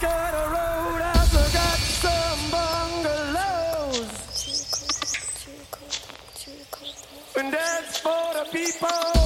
got a road, I got some bungalows. And that's for the people.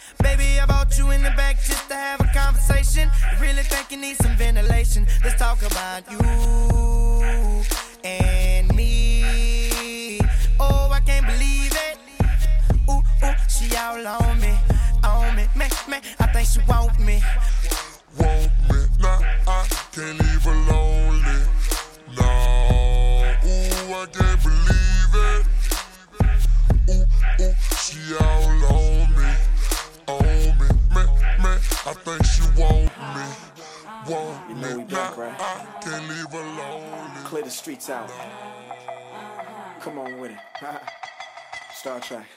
baby, I brought you in the back just to have a conversation. Really think you need some ventilation. Let's talk about you and me. Oh, I can't believe it. Ooh, ooh, she all on me, on me, man, man. I think she want me. Want me, Streets out. Come on with it. Star Trek.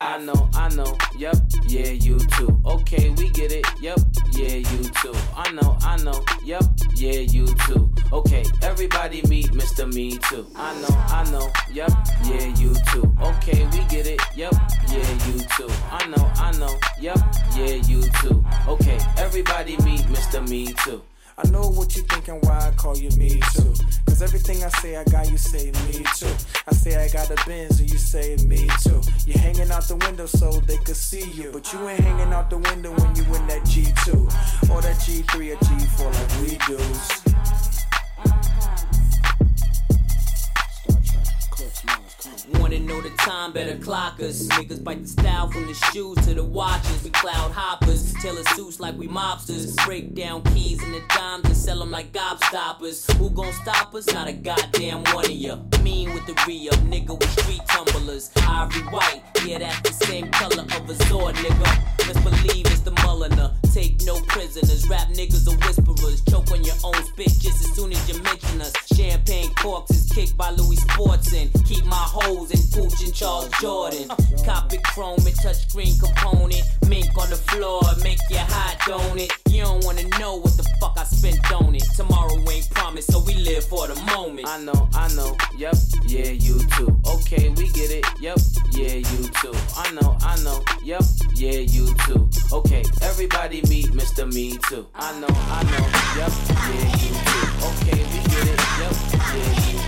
I know, I know, yep, yeah, you too. Okay, we get it, yep, yeah, you too. I know, I know, yep, yeah, you too. Okay, everybody meet Mr. Me Too. I know, I know, yep, yeah, you too. Okay, we get it, yep, yeah, you too. I know, I know, yep, yeah, you too. Okay, everybody meet Mr. Me Too. I know what you're thinking, why I call you me too. Cause everything I say I got, you say me too. I say I got a Benz, and you say me too. You're hanging out the window so they could see you. But you ain't hanging out the window when you in that G2. Or that G3 or G4 like we do. Know the time, better clock us. Niggas bite the style from the shoes to the watches. We cloud hoppers, tailor suits like we mobsters. Break down keys and the dimes and sell them like gobstoppers. Who gon' stop us? Not a goddamn one of ya. Mean with the re up, nigga with street tumblers. Ivory white, yeah, that's the same color of a sword, nigga. Let's believe it's the Mulliner. Take no prisoners, rap niggas are whisperers. Choke on your own spit just as soon as you mention us. Champagne corks is kicked by Louis Sportson. Keep my hoes in Pooch and Charles Jourdan. Copy chrome and touchscreen component. Mink on the floor, make you hot, don't it? You don't wanna know what the fuck I spent on it. Tomorrow ain't promised, so we live for the moment. I know, I know, yep, yeah, you too. Okay, we get it, yep, yeah, you too. I know, I know, yep, yeah, you too. Okay, everybody meet Mr. Me Too. I know, I know, yep, yeah, you too. Okay, we get it, yep, yeah, you too.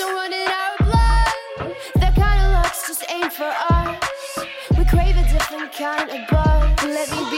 for us. We crave a different kind of buzz. Let me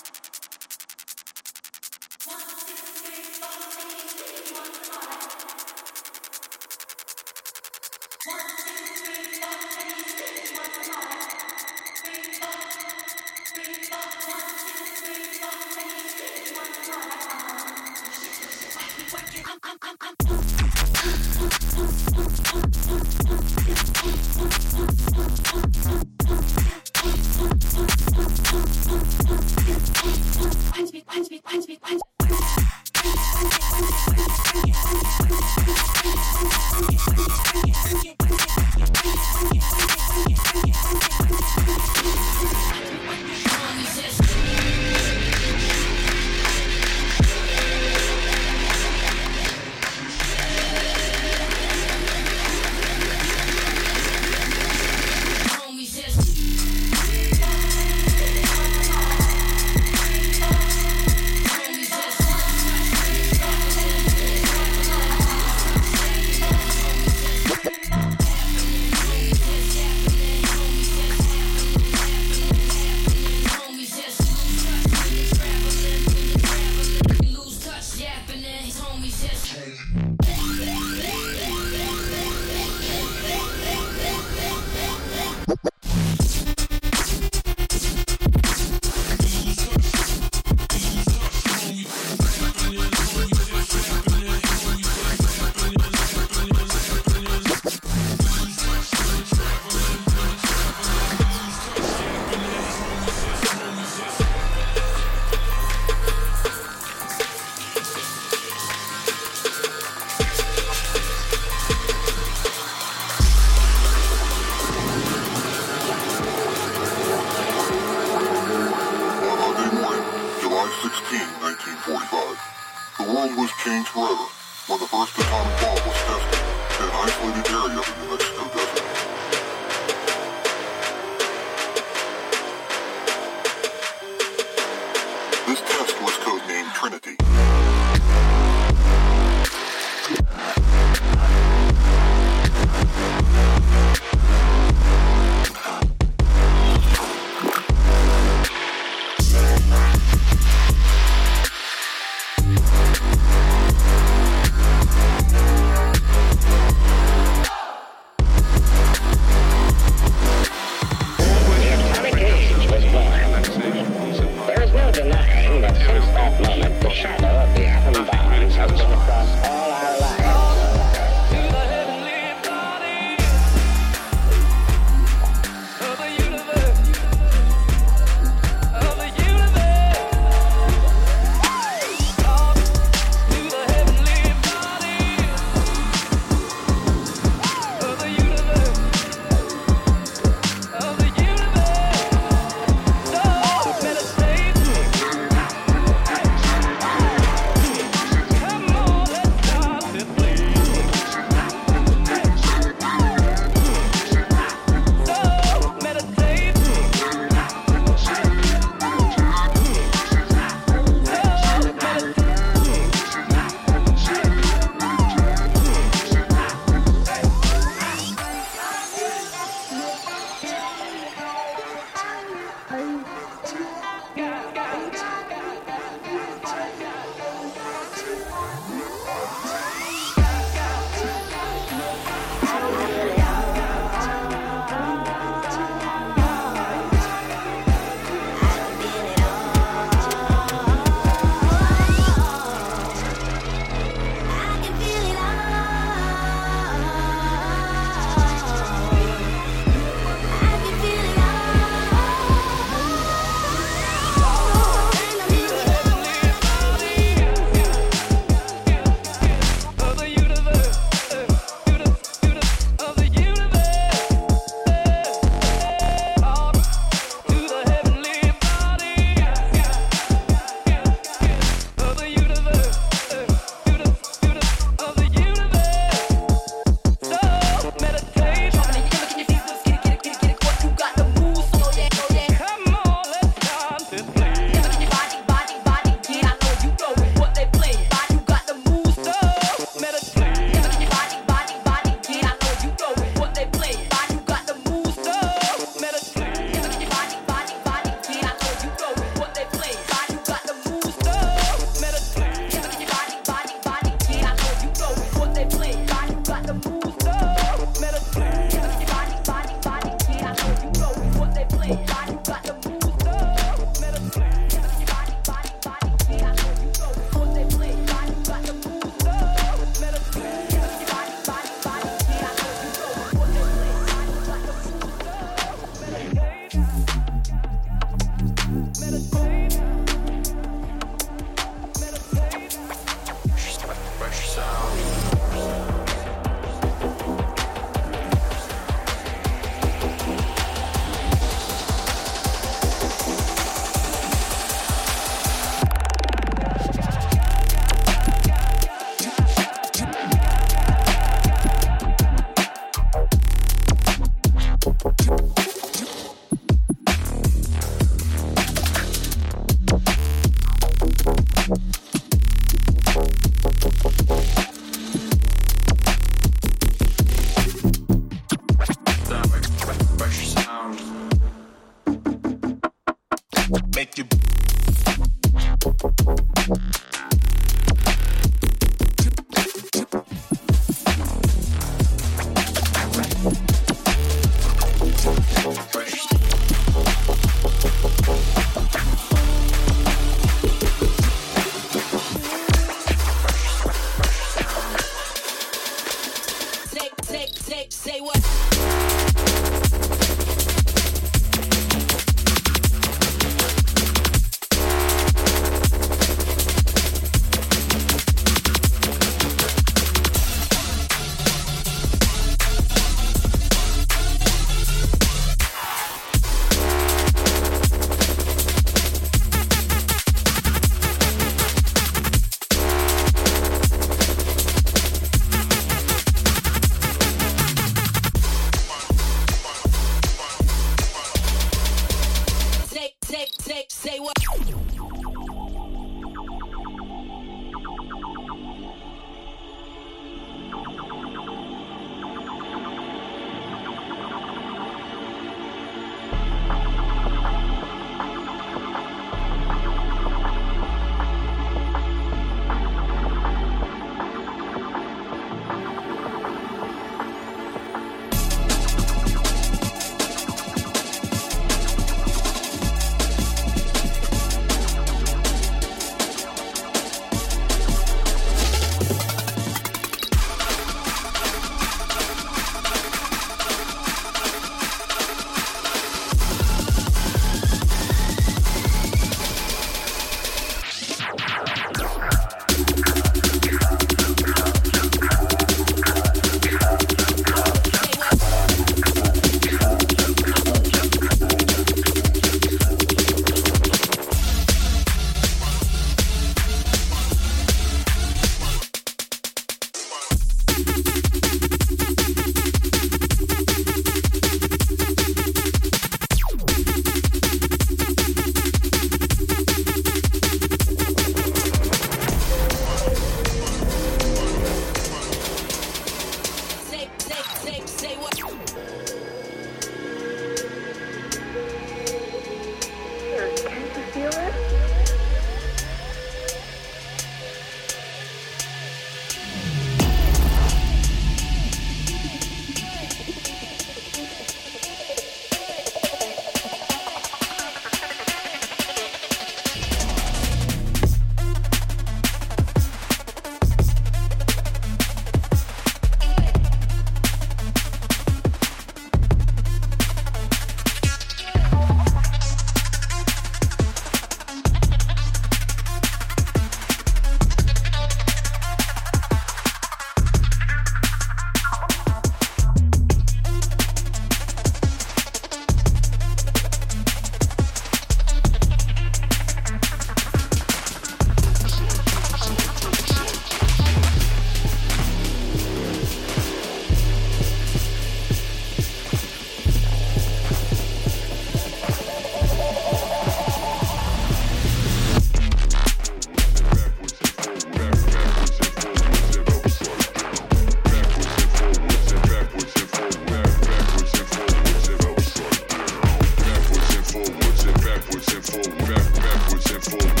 forward, back, backwards and forward.